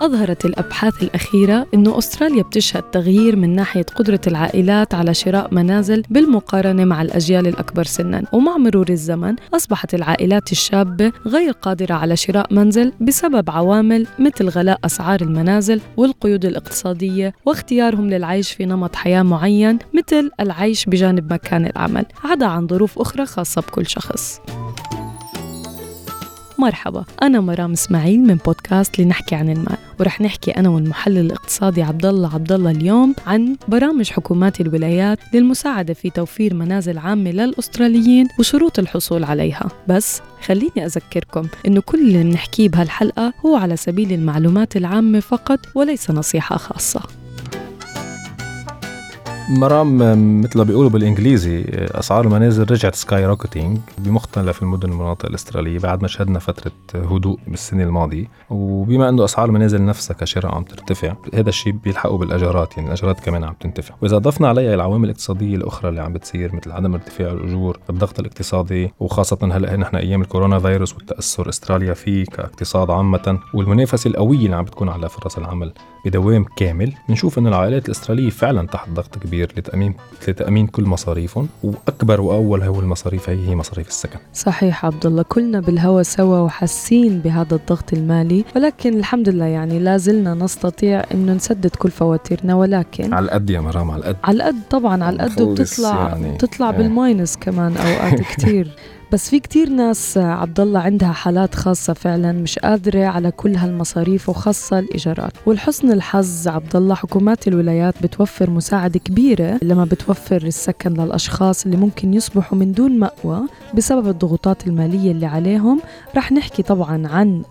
أظهرت الأبحاث الأخيرة أن أستراليا بتشهد تغيير من ناحية قدرة العائلات على شراء منازل بالمقارنة مع الأجيال الأكبر سنا. ومع مرور الزمن أصبحت العائلات الشابة غير قادرة على شراء منزل بسبب عوامل مثل غلاء أسعار المنازل والقيود الاقتصادية واختيارهم للعيش في نمط حياة معين مثل العيش بجانب مكان العمل. عدا عن ظروف أخرى خاصة بكل شخص. مرحبا أنا مرام إسماعيل من بودكاست لنحكي عن المال. ورح نحكي أنا والمحلل الاقتصادي عبد الله عبد الله اليوم عن برامج حكومات الولايات للمساعدة في توفير منازل عامة للأستراليين وشروط الحصول عليها. بس خليني أذكركم إنه كل اللي بنحكيه بهالحلقة هو على سبيل المعلومات العامة فقط وليس نصيحة خاصة. مرام مثل ما بيقولوا بالإنجليزي أسعار المنازل رجعت skyrocketing بمختلف المدن والمناطق الأسترالية بعد ما شهدنا فترة هدوء بالسنة الماضية. وبما إنه أسعار المنازل نفسها كشراء عم ترتفع هذا الشيء بيلحقو الأجارات يعني الأجارات كمان عم ترتفع. وإذا ضفنا عليها العوامل الاقتصادية الأخرى اللي عم بتصير مثل عدم ارتفاع الأجور الضغط الاقتصادي وخاصة هلأ نحن أيام الكورونا فيروس والتأثر أستراليا فيه كاقتصاد عامة والمنافسة القوية اللي عم بتكون على فرص العمل بدوام كامل بنشوف إنه العائلات الأسترالية فعلا تحت ضغط كبير. كبير لتأمين لتأمين كل مصاريفهم وأكبر وأول هو المصاريف هي هي مصاريف السكن. صحيح عبد الله كلنا بالهوى سوا وحاسين بهذا الضغط المالي ولكن الحمد لله يعني لا زلنا نستطيع انه نسدد كل فواتيرنا ولكن على القد يا مرام على القد. على القد طبعا على القد وبتطلع يعني. بتطلع إيه. بالماينس كمان أوقات كثير بس في كتير ناس عبد الله عندها حالات خاصة فعلا مش قادرة على كل هالمصاريف وخاصة الإيجارات. والحسن الحظ عبد الله حكومات الولايات بتوفر مساعدة كبيرة لما بتوفر السكن للأشخاص اللي ممكن يصبحوا من دون مأوى بسبب الضغوطات المالية اللي عليهم. رح نحكي طبعا عن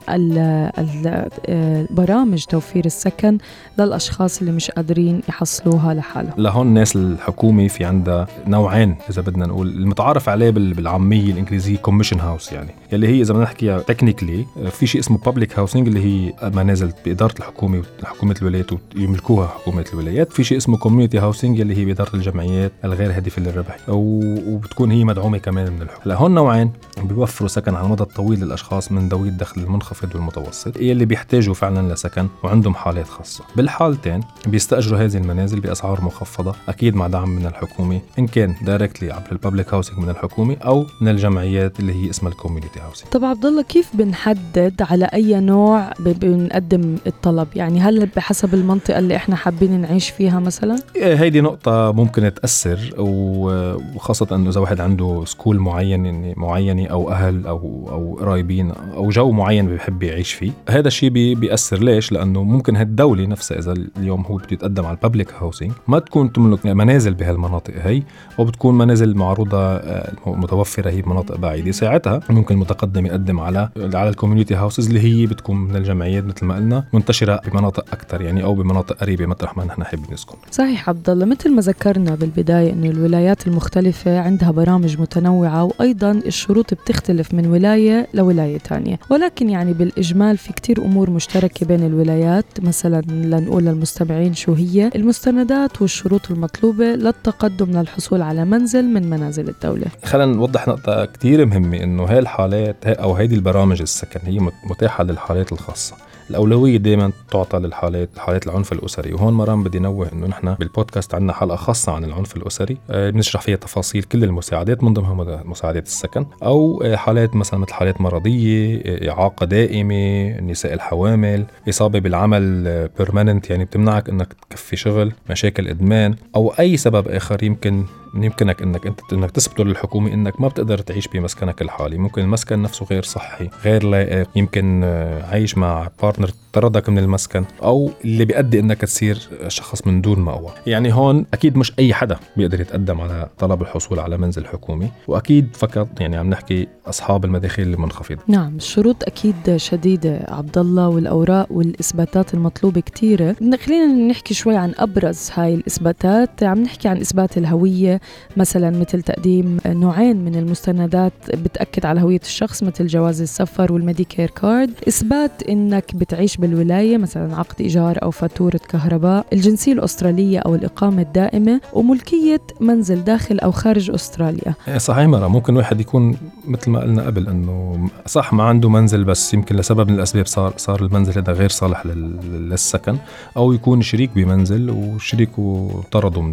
برامج توفير السكن للأشخاص اللي مش قادرين يحصلوها لحالهم. لهون الناس الحكومة في عندها نوعين إذا بدنا نقول المتعارف عليه بالعامية بالانجليزي commission house يعني. اللي هي إذا بدنا نحكيها technically في شيء اسمه public housing اللي هي منازل بإدارة الحكومة وحكومه الولايات ويملكوها حكومة الولايات. في شيء اسمه community housing اللي هي بإدارة الجمعيات الغير هادفة للربح. وبتكون هي مدعومة كمان من الحكومة. هلا هون نوعين بيوفروا سكن على المدى الطويل للأشخاص من ذوي الدخل المنخفض والمتوسط اللي بيحتاجوا فعلا لسكن وعندهم حالات خاصة. بالحالتين بيستأجروا هذه المنازل بأسعار مخفضة أكيد مع دعم من الحكومة إن كان directly عبر ال public housing من الحكومة أو من الجمعيات. الجمعيات اللي هي اسمها ال community housing طب عبد الله كيف بنحدد على أي نوع بنقدم الطلب؟ يعني هل بحسب المنطقة اللي إحنا حابين نعيش فيها مثلا؟ إيه، هيدي نقطة ممكن تأثر وخاصة إنه إذا واحد عنده school معين يعني معينة أو أهل أو أو قرايبين أو جو معين بيحب يعيش فيه. هذا الشيء بي بيأثر. ليش؟ لأنه ممكن هالدولة نفسها إذا اليوم هو بده يتقدم على ال public housing ما تكون تملك منازل بهالمناطق هي أو بتكون منازل معروضة آه، متوفرة هي بمناطق مناطق بعيده ساعتها. ممكن المتقدم يقدم على على ال community houses اللي هي بتكون من الجمعيات مثل ما قلنا منتشرة بمناطق أكثر يعني أو بمناطق قريبة. مطرح ما نحن حابين نسكن. صحيح عبد الله مثل ما ذكرنا بالبداية إنه الولايات المختلفة عندها برامج متنوعة وأيضا الشروط بتختلف من ولاية لولاية ثانية ولكن يعني بالإجمال في كتير أمور مشتركة بين الولايات. مثلا لنقول للمستمعين شو هي. المستندات والشروط المطلوبة للتقدم للحصول على منزل من منازل الدولة. خلينا نوضح نقطة كتير مهمة إنه هاي الحالات أو هيدي البرامج السكن هي متاحة للحالات الخاصة. الأولوية دائما تعطى للحالات حالات العنف الأسري. وهون مرام بدي نوه إنه نحن بالبودكاست عندنا حلقة خاصة عن العنف الأسري. آه، بنشرح فيها تفاصيل كل المساعدات من ضمنها مساعدات السكن أو آه، حالات مثلا مثل حالات مرضية آه، إعاقة دائمة النساء الحوامل إصابة بالعمل بيرمننت يعني بتمنعك إنك تكفي شغل مشاكل إدمان أو أي سبب آخر يمكن يمكنك إنك أنت إنك تثبته للحكومة إنك ما بتقدر تعيش بمسكنك الحالي. ممكن المسكن نفسه غير صحي غير لائق يمكن عايش مع партнер طردك من المسكن أو اللي بيؤدي إنك تصير شخص من دون مأوى يعني هون أكيد مش أي حدا بيقدر يتقدم على طلب الحصول على منزل حكومي وأكيد فقط يعني عم نحكي أصحاب المداخيل المنخفضه نعم الشروط أكيد شديده عبد الله والأوراق والإثباتات المطلوبة كثيره خلينا نحكي شوي عن أبرز هاي الإثباتات. عم نحكي عن إثبات الهوية مثلا مثل تقديم نوعين من المستندات بتأكد على هوية الشخص مثل جواز السفر والميديكير كارد. إثبات إنك بتعيش بالولاية مثلا عقد إيجار أو فاتورة كهرباء الجنسية الأسترالية أو الإقامة الدائمة وملكية منزل داخل أو خارج أستراليا. إيه صحيح مرة ممكن واحد يكون مثل ما قلنا قبل إنه صح ما عنده منزل بس يمكن لسبب من الأسباب صار صار المنزل هذا غير صالح للسكن أو يكون شريك بمنزل وشريكه طرده من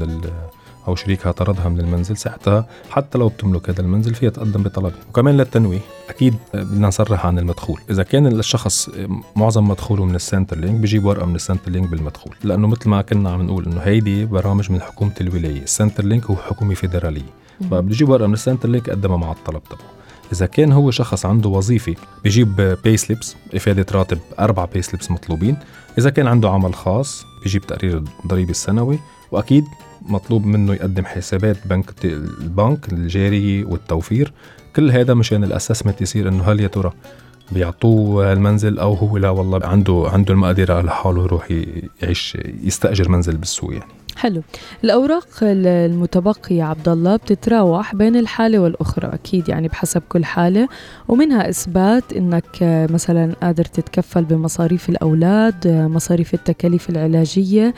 أو شريكها طردها من المنزل ساعتها حتى لو بتملك هذا المنزل فيها تقدم بطلب وكمان للتنويه أكيد بدنا نصرح عن المدخول. إذا كان الشخص معظم مدخوله من ال Centrelink بجيب ورقة من ال Centrelink بالمدخول. لأنه مثل ما كنا عم نقول إنه هيدي برامج من حكومة الولاية. ال Centrelink هو حكومة فيدرالية. فبجيب ورقة من ال Centrelink قدمها مع الطلب تبعه. إذا كان هو شخص عنده وظيفة بجيب payslips إفادة راتب أربع payslips مطلوبين. إذا كان عنده عمل خاص بجيب تقرير الضريبه السنوي وأكيد مطلوب منه يقدم حسابات بنك البنك الجاريه والتوفير. كل هذا مشان ال assessment يصير إنه هل يا ترى بيعطوه المنزل أو هو؟ لا والله عنده عنده المقدرة لحاله يروح يعيش يستأجر منزل بالسوق يعني. حلو. الأوراق المتبقية عبد الله بتتراوح بين الحالة والأخرى أكيد يعني بحسب كل حالة ومنها إثبات إنك مثلا قادر تتكفل بمصاريف الأولاد مصاريف التكاليف العلاجية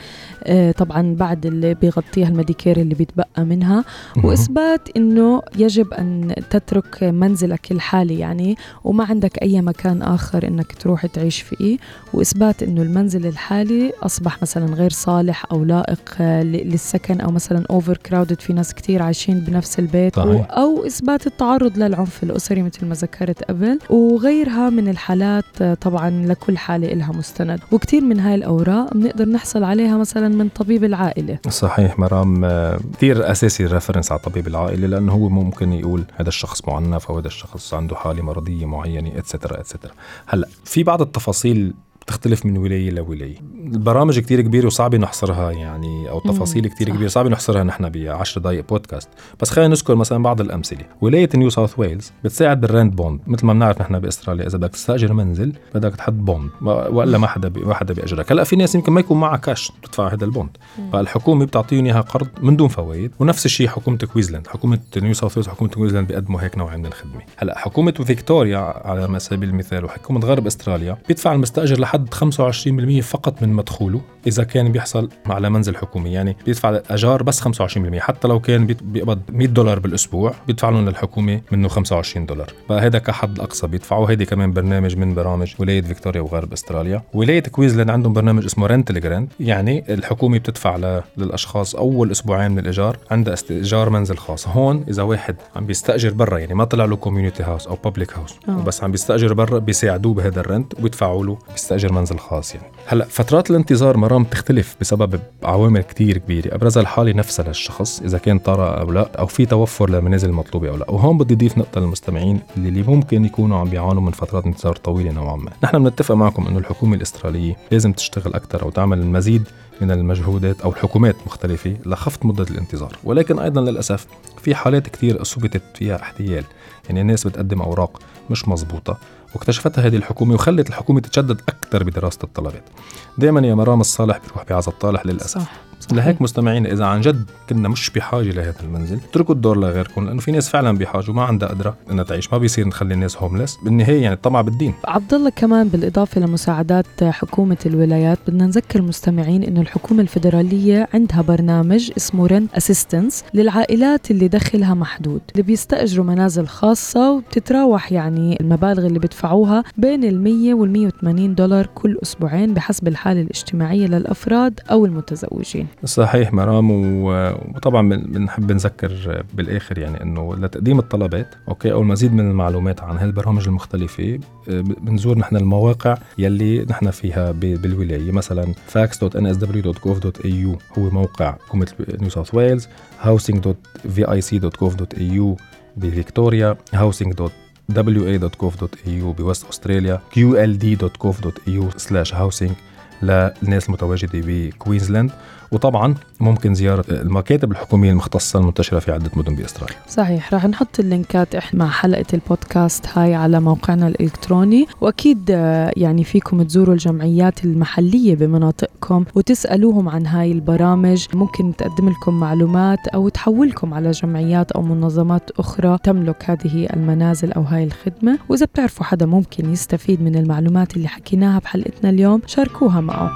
طبعا بعد اللي بيغطيها ال Medicare اللي بيتبقى منها وإثبات إنه يجب أن تترك منزلك الحالي يعني وما عندك أي مكان آخر إنك تروح تعيش فيه وإثبات إنه المنزل الحالي أصبح مثلا غير صالح أو لائق للسكن أو مثلا overcrowded في ناس كثير عايشين بنفس البيت صحيح. أو إثبات التعرض للعنف الأسري مثل ما ذكرت قبل وغيرها من الحالات طبعا لكل حالة لها مستند وكثير من هاي الأوراق بنقدر نحصل عليها مثلا من طبيب العائلة صحيح مرام كثير أساسي ال reference على طبيب العائلة لأنه هو ممكن يقول هذا الشخص معنف أو هذا الشخص عنده حالة مرضية معينة etcetera etcetera هلأ في بعض التفاصيل بتختلف من ولاية لولاية. البرامج كتير كبيرة وصعب نحصرها يعني أو تفاصيل كتير كبيرة صعب نحصرها نحن ب 10 دقائق بودكاست. بس خلينا نذكر مثلا بعض الأمثلة. ولاية نيو ساوث ويلز بتساعد بال rent bond. مثل ما بنعرف نحن بأستراليا إذا بدك تستأجر منزل بدك تحط bond. وإلا ما حدا ما حدا بيأجرك. هلأ في ناس يمكن ما يكون معها كاش تدفع هذا ال bond. فالحكومة بتعطيهم إياها قرض من دون فوائد ونفس الشيء حكومة كويزلاند حكومة نيو ساوث ويلز وحكومة كويزلاند بيقدموا هيك نوع من الخدمة. هلأ حكومة فيكتوريا على سبيل المثال وحكومة غرب أستراليا بيدفع المستأجر لحد 25 20% فقط من مدخوله إذا كان بيحصل على منزل حكومي. يعني بيدفع الأجار بس 25% حتى لو كان بيقبض 100 دولار بالأسبوع بيدفع لهم للحكومة منه 25 دولار. فهذا كحد الاقصى بيدفعوا هيدي كمان برنامج من برامج ولاية فيكتوريا وغرب أستراليا. ولاية كويزلاند عندهم برنامج اسمه rental grant يعني الحكومة بتدفع للأشخاص أول أسبوعين من الإيجار عندها استئجار منزل خاص. هون إذا واحد عم بيستأجر برا يعني ما طلع له community house أو public house بس عم بيستأجر برا بيساعدوه بهذا الرنت وبيدفعوا له بيستأجر منزل خاص يعني. هلا فترات الانتظار مرام تختلف بسبب عوامل كتير كبيرة. ابرزها الحالة نفسها للشخص إذا كان طرى أو لا أو في توفر للمنازل المطلوبه أو لا. وهون بدي اضيف نقطة للمستمعين اللي ممكن يكونوا عم بيعانوا من فترات انتظار طويلة نوعا ما. نحن بنتفق معكم إنه الحكومة الاستراليه لازم تشتغل أكثر أو تعمل المزيد من المجهودات أو الحكومات مختلفة لخفض مدة الانتظار. ولكن أيضا للأسف في حالات كثير اثبتت فيها احتيال. يعني الناس بتقدم أوراق مش مزبوطه واكتشفتها هذه الحكومة وخلت الحكومة تتشدد أكثر بدراسة الطلبات دائما يا مرام الصالح بيروح بعز الطالح للأسف صح. لهيك مستمعينا إذا عن جد كنا مش بحاجة لهذا المنزل اتركوا الدور لغيركم لأنه في ناس فعلا بحاجة وما عندها قدرة إنها تعيش ما بيصير نخلي الناس homeless بالنهاية يعني الطمع بالدين. عبد الله كمان بالإضافة لمساعدات حكومة الولايات بدنا نذكر المستمعين إنه الحكومة الفدراليه عندها برنامج اسمه Rent Assistance للعائلات اللي دخلها محدود اللي بيستأجروا منازل خاصة وبتتراوح يعني المبالغ اللي بيدفعوها بين ال 100 وال 180 دولار كل أسبوعين بحسب الحالة الاجتماعية للأفراد أو المتزوجين. صحيح مرام وطبعا بنحب نذكر بالآخر يعني إنه لتقديم الطلبات أوكي أو المزيد من المعلومات عن هالبرامج المختلفة بنزور نحن المواقع يلي نحن فيها بالولاية. مثلا facs.nsw.gov.au هو موقع حكومه نيو ساوث ويلز housing.vic.gov.au بفيكتوريا housing.wa.gov.au بوست أستراليا qld.gov.au/housing للناس المتواجدة بكوينزلاند. وطبعا ممكن زيارة المكاتب الحكومية المختصة المنتشرة في عدة مدن باستراليا. صحيح رح نحط اللينكات إحنا مع حلقة البودكاست هاي على موقعنا الإلكتروني. وأكيد آه، يعني فيكم تزوروا الجمعيات المحلية بمناطقكم وتسألوهم عن هاي البرامج. ممكن تقدم لكم معلومات أو تحولكم على جمعيات أو منظمات أخرى تملك هذه المنازل أو هاي الخدمة. وإذا بتعرفوا حدا ممكن يستفيد من المعلومات اللي حكيناها بحلقتنا اليوم شاركوها معه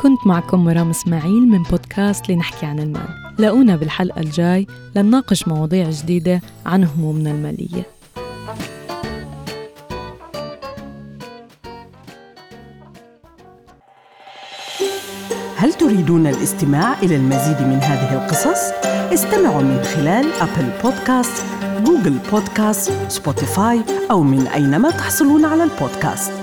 كنت معكم مرام إسماعيل من بودكاست لنحكي عن المال. لاقونا بالحلقة الجاي لنناقش مواضيع جديدة عن همومنا المالية. هل تريدون الاستماع إلى المزيد من هذه القصص؟ استمعوا من خلال أبل بودكاست، جوجل بودكاست، سبوتيفاي أو من أينما تحصلون على البودكاست.